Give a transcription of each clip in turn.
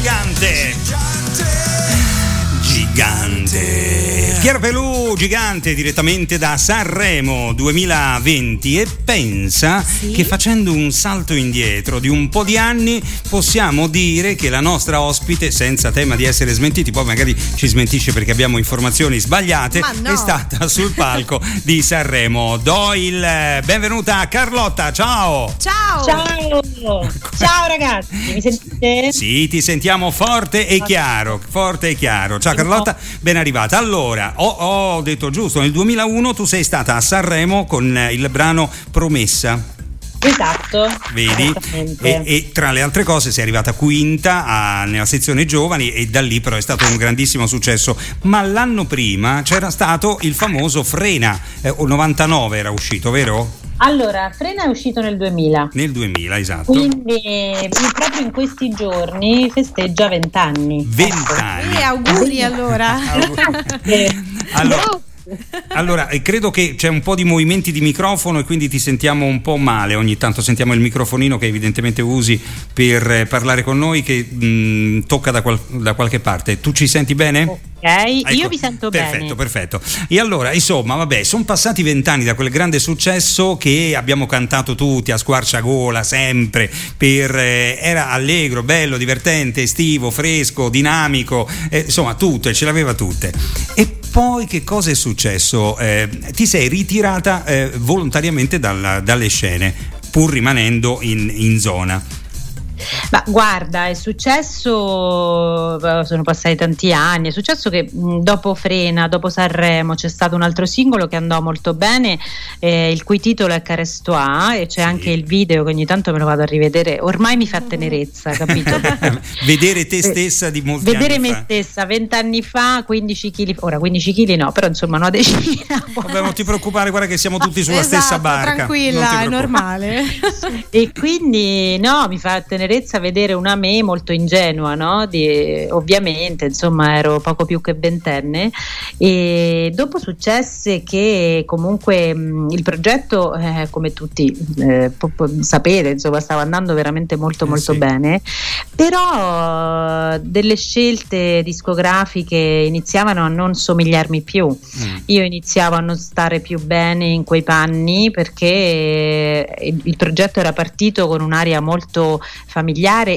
gigante. Gigante. Piero Pelù, gigante, direttamente da Sanremo 2020 e pensa Sì. che facendo un salto indietro di un po' di anni possiamo dire che la nostra ospite, senza tema di essere smentiti, poi magari ci smentisce perché abbiamo informazioni sbagliate, no. è stata sul palco di Sanremo. Do il eh, benvenuta a Carlotta, ciao! Ciao! Ciao! Ciao ragazzi, mi sentite? Sì, ti sentiamo forte e chiaro, forte e chiaro. Ciao Carlotta, ben arrivata. Allora, ho, ho detto giusto, nel 2001 tu sei stata a Sanremo con il brano Promessa. Esatto. Vedi? E, e tra le altre cose sei arrivata quinta a- nella sezione giovani e da lì però è stato un grandissimo successo. Ma l'anno prima c'era stato il famoso Frena, eh, o 99 era uscito, vero? Allora, Frena è uscito nel 2000. Nel 2000, esatto. Quindi proprio in questi giorni festeggia 20 anni. 20 E anni. auguri allora. Allora, allora, eh, credo che c'è un po' di movimenti di microfono e quindi ti sentiamo un po' male. Ogni tanto sentiamo il microfonino che evidentemente usi per eh, parlare con noi che mh, tocca da, qual- da qualche parte. Tu ci senti bene? Ok, Ecco, io vi sento perfetto, bene. Perfetto, E allora, insomma, vabbè, sono passati vent'anni da quel grande successo che abbiamo cantato tutti a squarciagola, sempre, per, eh, era allegro, bello, divertente, estivo, fresco, dinamico, eh, insomma, tutto, e ce l'aveva tutte. E poi che cosa è successo? Eh, ti sei ritirata eh, volontariamente dalla- dalle scene, pur rimanendo in, in zona. Ma guarda, è successo, eh, sono passati tanti anni, è successo che mh, dopo Frena, dopo Sanremo c'è stato un altro singolo che andò molto bene, eh, il cui titolo è Carestois e c'è Sì. anche il video che ogni tanto me lo vado a rivedere, ormai mi fa tenerezza, capito? Vedere te stessa di molti Vedere anni me fa. stessa 20 anni fa, 15 kg, ora 15 kg no, però insomma una decina. Vabbè, non ti preoccupare, guarda che siamo tutti sulla Esatto, stessa barca. Tranquilla, è normale. E quindi no, mi fa tenerezza vedere una me molto ingenua, no? Di- ovviamente, insomma, ero poco più che ventenne. E dopo successe che comunque mh, il progetto, eh, come tutti eh, po- po- sapete, insomma, stava andando veramente molto Eh, molto sì. bene. Però delle scelte discografiche iniziavano a non somigliarmi più. Mm. Io iniziavo a non stare più bene in quei panni perché eh, il il progetto era partito con un'aria molto familiare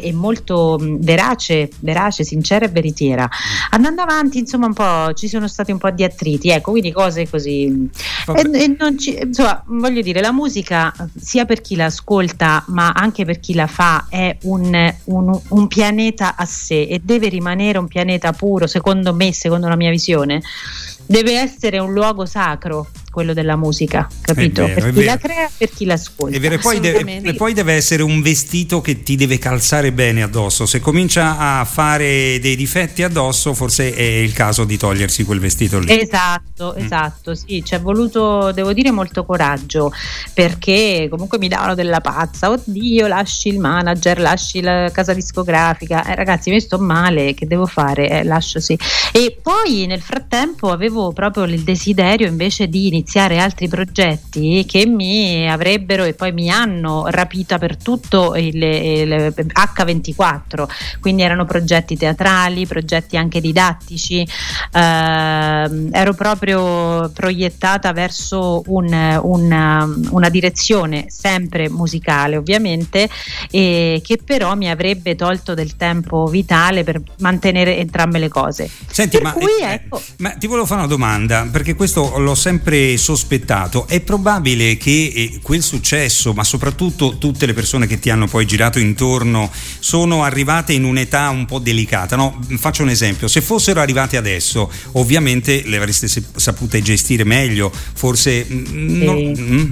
e molto mh, verace, verace, sincera e veritiera. Andando avanti, insomma, un po' ci sono stati un po' di attriti, ecco, quindi cose così. E, e ci- insomma, voglio dire, la musica, sia per chi la ascolta, ma anche per chi la fa, è un, un- un pianeta a sé e deve rimanere un pianeta puro, secondo me, secondo la mia visione. Deve essere un luogo sacro quello della musica, capito? vero, per chi la crea per chi l'ascolta. È vero, e poi, deve, e poi deve essere un vestito che ti deve calzare bene addosso. Se comincia a fare dei difetti addosso, forse è il caso di togliersi quel vestito lì. Esatto, Mm. esatto, sì, ci è voluto, devo dire, molto coraggio perché comunque mi davano della pazza, oddio, lasci il manager, lasci la casa discografica, eh, ragazzi, mi sto male, che devo fare? Eh, lascio sì. E poi nel frattempo avevo proprio il desiderio invece di iniziare altri progetti che mi avrebbero e poi mi hanno rapita per tutto il, il H24, quindi erano progetti teatrali, progetti anche didattici, ehm, ero proprio proiettata verso un- una, una direzione sempre musicale ovviamente e che però mi avrebbe tolto del tempo vitale per mantenere entrambe le cose. Senti, per ma, cui, eh, ecco, ma ti volevo fare una domanda, perché questo l'ho sempre sospettato. È probabile che eh, quel successo, ma soprattutto tutte le persone che ti hanno poi girato intorno, sono arrivate in un'età un po' delicata. No? Faccio un esempio: se fossero arrivate adesso, ovviamente le avreste sapute gestire meglio, forse. mm, no, Sì. mm,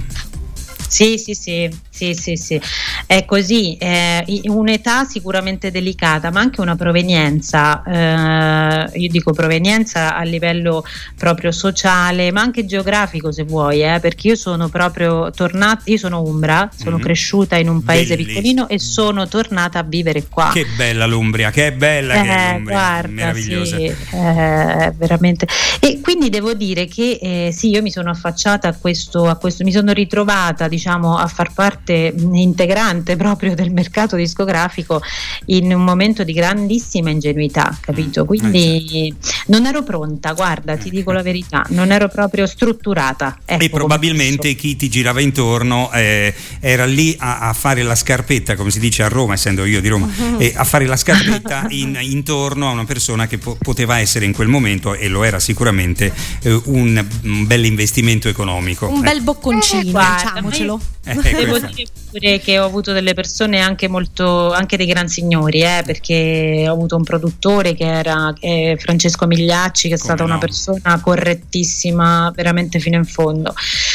Sì, sì, sì, sì, sì, sì. È così, è i- un'età sicuramente delicata, ma anche una provenienza, eh, io dico provenienza a livello proprio sociale, ma anche geografico se vuoi, eh, perché io sono proprio tornata, io sono Umbra, sono Mhm. cresciuta in un paese Bellissimo. piccolino e sono tornata a vivere qua. Che bella l'Umbria, che bella che è Eh, l'Umbria, guarda, meravigliosa. sì, eh, veramente. E quindi devo dire che eh, sì, io mi sono affacciata a questo, a questo, mi sono ritrovata, diciamo, diciamo a far parte integrante proprio del mercato discografico in un momento di grandissima ingenuità, capito? Quindi eh, certo. non ero pronta, guarda, ti dico la verità, non ero proprio strutturata. Ecco, e probabilmente chi ti girava intorno eh, era lì a, a, fare la scarpetta, come si dice a Roma, essendo io di Roma, uh-huh. eh, a fare la scarpetta in, intorno a una persona che po- poteva essere in quel momento, e lo era sicuramente, eh, un, un bel investimento economico. Un bel bocconcino, eh, guarda, diciamocelo. Eh, Devo dire pure che ho avuto delle persone anche molto, anche dei gran signori, eh, perché ho avuto un produttore che era eh, Francesco Migliacci, che è stata no. una persona correttissima veramente fino in fondo.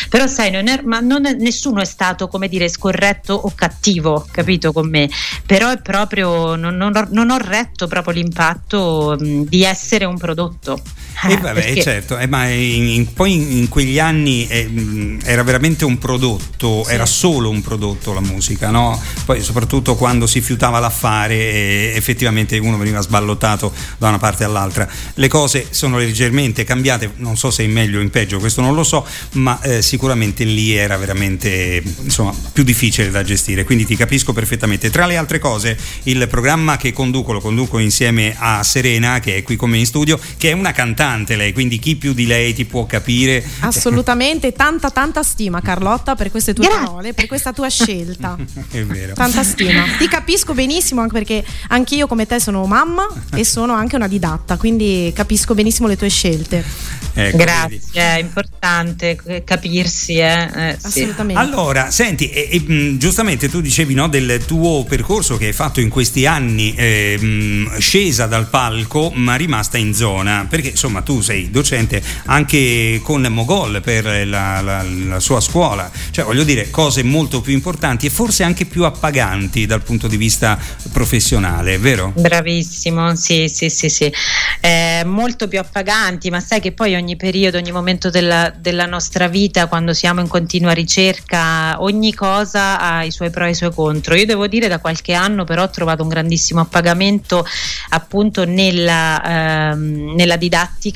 Però sai, non è, ma non è, nessuno è stato, come dire, scorretto o cattivo, capito con me, però è proprio, non, non, ho, non ho, retto proprio l'impatto mh, di essere un prodotto. E eh, vabbè, perché... certo, eh, ma in, in, poi in, in, quegli anni eh, era veramente un prodotto, sì. era solo un prodotto la musica, no? Poi soprattutto quando si fiutava l'affare e effettivamente uno veniva sballottato da una parte all'altra. Le cose sono leggermente cambiate, non so se in meglio o in peggio, questo non lo so, ma eh, sicuramente lì era veramente insomma, più difficile da gestire, quindi ti capisco perfettamente. Tra le altre cose, il programma che conduco lo conduco insieme a Serena, che è qui con me in studio, che è una cantante cantante lei, quindi chi più di lei ti può capire? Assolutamente, tanta tanta stima Carlotta per queste tue Grazie. parole, per questa tua scelta. È vero. Tanta stima. Ti capisco benissimo anche perché anch'io come te sono mamma e sono anche una didatta, quindi capisco benissimo le tue scelte. Ecco, Grazie, vedi. è importante capirsi. Eh? Eh, Assolutamente. Sì. Allora, senti, e, e, giustamente tu dicevi no, del tuo percorso che hai fatto in questi anni, eh, mh, scesa dal palco ma rimasta in zona, perché insomma tu sei docente anche con Mogol per la, la, la sua scuola, cioè voglio dire cose molto più importanti e forse anche più appaganti dal punto di vista professionale, vero? Bravissimo, sì, sì, sì, sì. Eh, molto più appaganti, ma sai che poi ogni periodo, ogni momento della, della, nostra vita, quando siamo in continua ricerca, ogni cosa ha i suoi pro e i suoi contro. Io devo dire da qualche anno però ho trovato un grandissimo appagamento appunto nella, ehm, nella didattica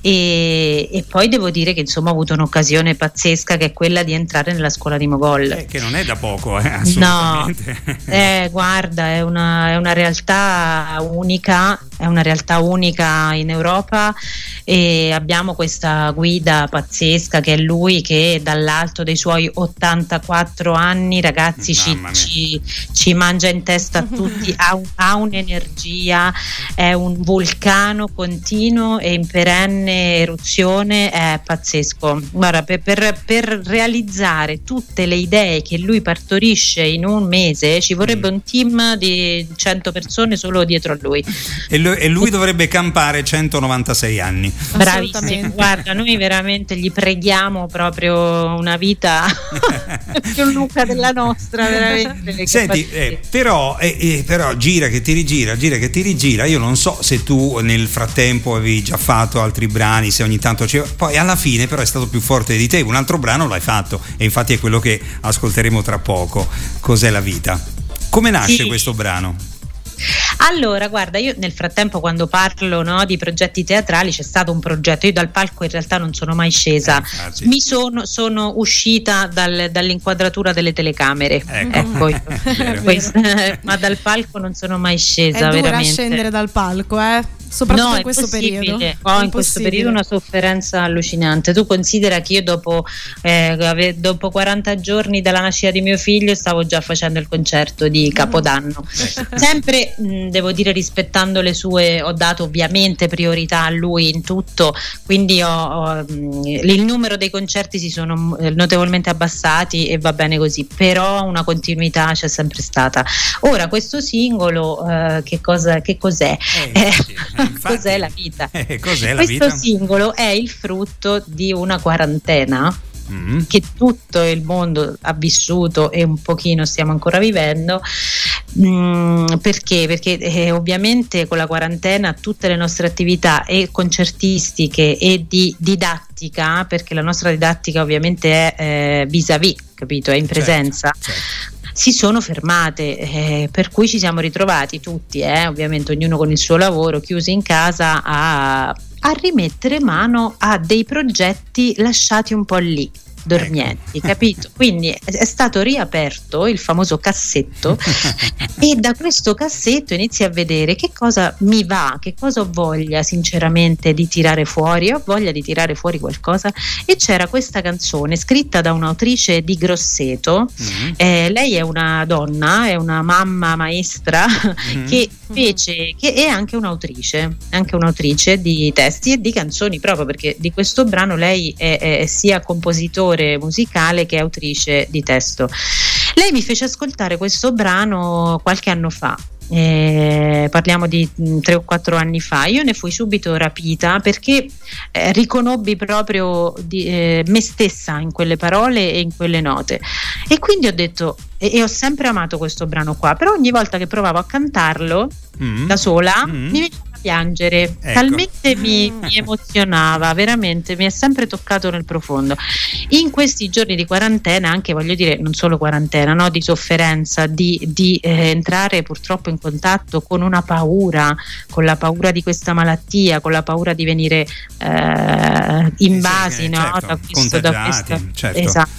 e, e, poi devo dire che insomma ho avuto un'occasione pazzesca che è quella di entrare nella scuola di Mogol. Eh, che non è da poco, eh, assolutamente. No, eh, guarda, è una, è una realtà unica, è una realtà unica in Europa e abbiamo questa guida pazzesca che è lui che dall'alto dei suoi 84 anni ragazzi ci, ci, ci, mangia in testa a tutti, ha, ha, un'energia, è un vulcano continuo e in perenne eruzione, è pazzesco. Guarda, per, per, per realizzare tutte le idee che lui partorisce in un mese ci vorrebbe mm. un team di 100 persone solo dietro a lui. E e lui dovrebbe campare 196 anni. Bravissimo guarda, noi veramente gli preghiamo proprio una vita più lunga della nostra, veramente. Senti, eh, però, eh, eh, però gira che ti rigira, gira che ti rigira. Io non so se tu nel frattempo avevi già fatto altri brani, se ogni tanto c'era. Poi alla fine, però, è stato più forte di te. Un altro brano l'hai fatto, e infatti è quello che ascolteremo tra poco. Cos'è la vita? Come nasce sì. questo brano? Allora, guarda, io nel frattempo quando parlo no, di progetti teatrali c'è stato un progetto, io dal palco in realtà non sono mai scesa, eh, mi sono, sono uscita dal, dall'inquadratura delle telecamere, ecco, ecco questa, ma dal palco non sono mai scesa. È veramente. scendere dal palco, eh? Soprattutto no, in questo periodo. Ho in questo periodo una sofferenza allucinante. Tu considera che io dopo, eh, dopo 40 giorni dalla nascita di mio figlio stavo già facendo il concerto di Capodanno. Sempre, mh, devo dire, rispettando le sue, ho dato ovviamente priorità a lui in tutto, quindi ho, ho, il numero dei concerti si sono eh, notevolmente abbassati e va bene così, però una continuità c'è sempre stata. Ora questo singolo eh, che, cosa, che cos'è? Eh, sì. Infatti, cos'è la vita? Eh, cos'è la Questo vita? singolo è il frutto di una quarantena mm. che tutto il mondo ha vissuto e un pochino stiamo ancora vivendo. Mm, perché? Perché eh, ovviamente con la quarantena tutte le nostre attività e concertistiche e di didattica, perché la nostra didattica ovviamente è eh, vis-à-vis, capito? È in certo, presenza. Certo, certo si sono fermate, eh, per cui ci siamo ritrovati tutti, eh, ovviamente ognuno con il suo lavoro, chiusi in casa a, a rimettere mano a dei progetti lasciati un po' lì dormienti, ecco. capito? Quindi è stato riaperto il famoso cassetto e da questo cassetto inizi a vedere che cosa mi va, che cosa ho voglia sinceramente di tirare fuori, ho voglia di tirare fuori qualcosa e c'era questa canzone scritta da un'autrice di Grosseto, mm-hmm. eh, lei è una donna, è una mamma maestra mm-hmm. che fece, che è anche un'autrice, anche un'autrice di testi e di canzoni proprio perché di questo brano lei è, è sia compositore musicale che autrice di testo. Lei mi fece ascoltare questo brano qualche anno fa eh, parliamo di mh, tre o quattro anni fa, io ne fui subito rapita perché eh, riconobbi proprio di, eh, me stessa in quelle parole e in quelle note e quindi ho detto e, e, ho sempre amato questo brano qua, però ogni volta che provavo a cantarlo mm. da sola mm. mi veniva piangere, ecco. talmente mi, mi, emozionava, veramente mi è sempre toccato nel profondo. In questi giorni di quarantena, anche voglio dire, non solo quarantena, no, di sofferenza, di, di eh, entrare purtroppo in contatto con una paura, con la paura di questa malattia, con la paura di venire eh, invasi sì, no, certo, da questo, da questa, certo. esatto.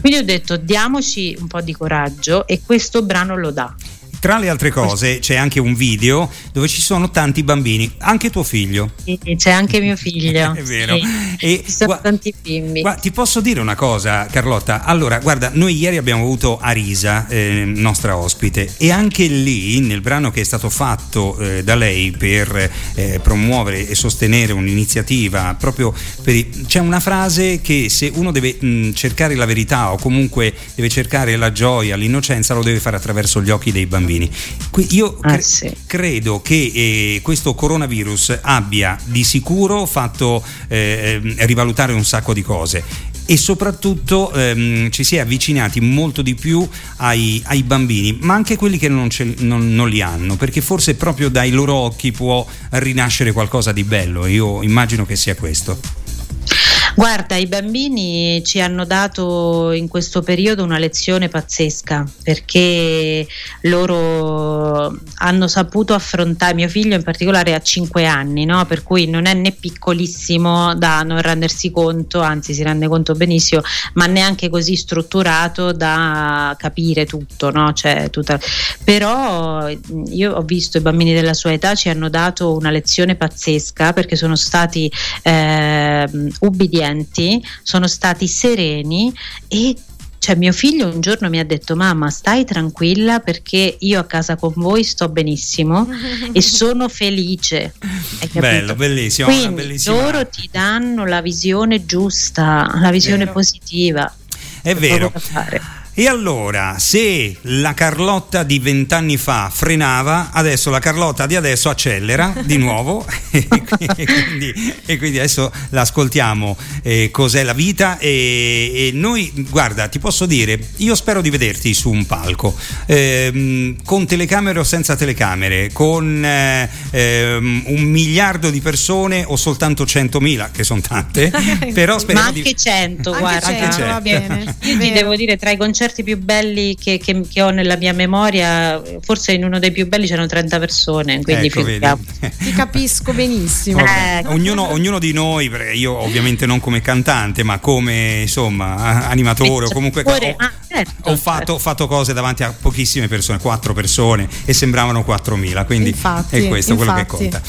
Quindi ho detto diamoci un po' di coraggio e questo brano lo dà. Tra le altre cose c'è anche un video dove ci sono tanti bambini, anche tuo figlio. Sì, c'è anche mio figlio. È vero. Sì, e ci sono gu- tanti bimbi. Gu- ti posso dire una cosa, Carlotta? Allora, guarda, noi ieri abbiamo avuto Arisa, eh, nostra ospite, e anche lì, nel brano che è stato fatto eh, da lei per eh, promuovere e sostenere un'iniziativa, proprio i- c'è una frase che se uno deve mh, cercare la verità o comunque deve cercare la gioia, l'innocenza, lo deve fare attraverso gli occhi dei bambini bambini. Io cre- ah, sì. credo che eh, questo coronavirus abbia di sicuro fatto eh, rivalutare un sacco di cose e soprattutto ehm, ci si è avvicinati molto di più ai, ai bambini, ma anche quelli che non, non, non, li hanno, perché forse proprio dai loro occhi può rinascere qualcosa di bello. Io immagino che sia questo. Guarda, i bambini ci hanno dato in questo periodo una lezione pazzesca perché loro hanno saputo affrontare, mio figlio in particolare ha 5 anni, no? per cui non è né piccolissimo da non rendersi conto, anzi si rende conto benissimo, ma neanche così strutturato da capire tutto. No? Cioè, tutta... Però io ho visto i bambini della sua età ci hanno dato una lezione pazzesca perché sono stati eh, ubbidienti pazienti sono stati sereni e cioè mio figlio un giorno mi ha detto mamma stai tranquilla perché io a casa con voi sto benissimo e sono felice. Bello bellissimo quindi bellissima... loro ti danno la visione giusta la visione positiva. È vero e allora, se la Carlotta di vent'anni fa frenava, adesso la Carlotta di adesso accelera di nuovo e, quindi, e, quindi, adesso l'ascoltiamo eh, cos'è la vita e, e, noi, guarda, ti posso dire, io spero di vederti su un palco, eh, con telecamere o senza telecamere, con eh, ehm, un miliardo di persone o soltanto centomila, che sono tante, però speriamo Ma anche di... guarda. Anche 100, va bene. Io ti devo dire, tra i concerti concerti più belli che, che, che, ho nella mia memoria, forse in uno dei più belli c'erano 30 persone, quindi ecco, Ti capisco benissimo. Eh, ognuno, ognuno, di noi, io ovviamente non come cantante, ma come insomma animatore o comunque ho, ah, certo, ho fatto, certo. fatto, cose davanti a pochissime persone, quattro persone e sembravano 4.000, quindi infatti, è questo infatti. quello che conta.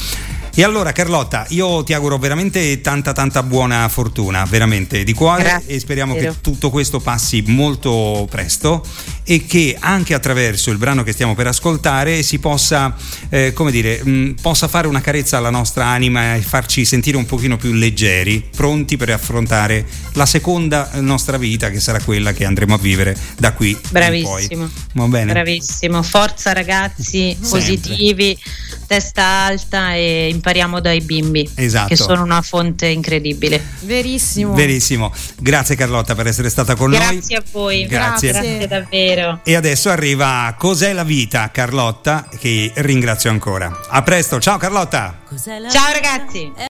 E allora Carlotta, io ti auguro veramente tanta tanta buona fortuna, veramente di cuore Grazie. e speriamo che tutto questo passi molto presto e che anche attraverso il brano che stiamo per ascoltare si possa, eh, come dire, mh, mm, possa fare una carezza alla nostra anima e farci sentire un pochino più leggeri, pronti per affrontare la seconda nostra vita che sarà quella che andremo a vivere da qui Bravissimo. Va bene? Bravissimo, forza ragazzi, positivi, testa alta e impariamo dai bimbi esatto. che sono una fonte incredibile. Verissimo. Verissimo. Grazie Carlotta per essere stata con Grazie noi. Grazie a voi. Grazie. Grazie davvero. E adesso arriva Cos'è la vita Carlotta che ringrazio ancora. A presto, ciao Carlotta. Ciao ragazzi.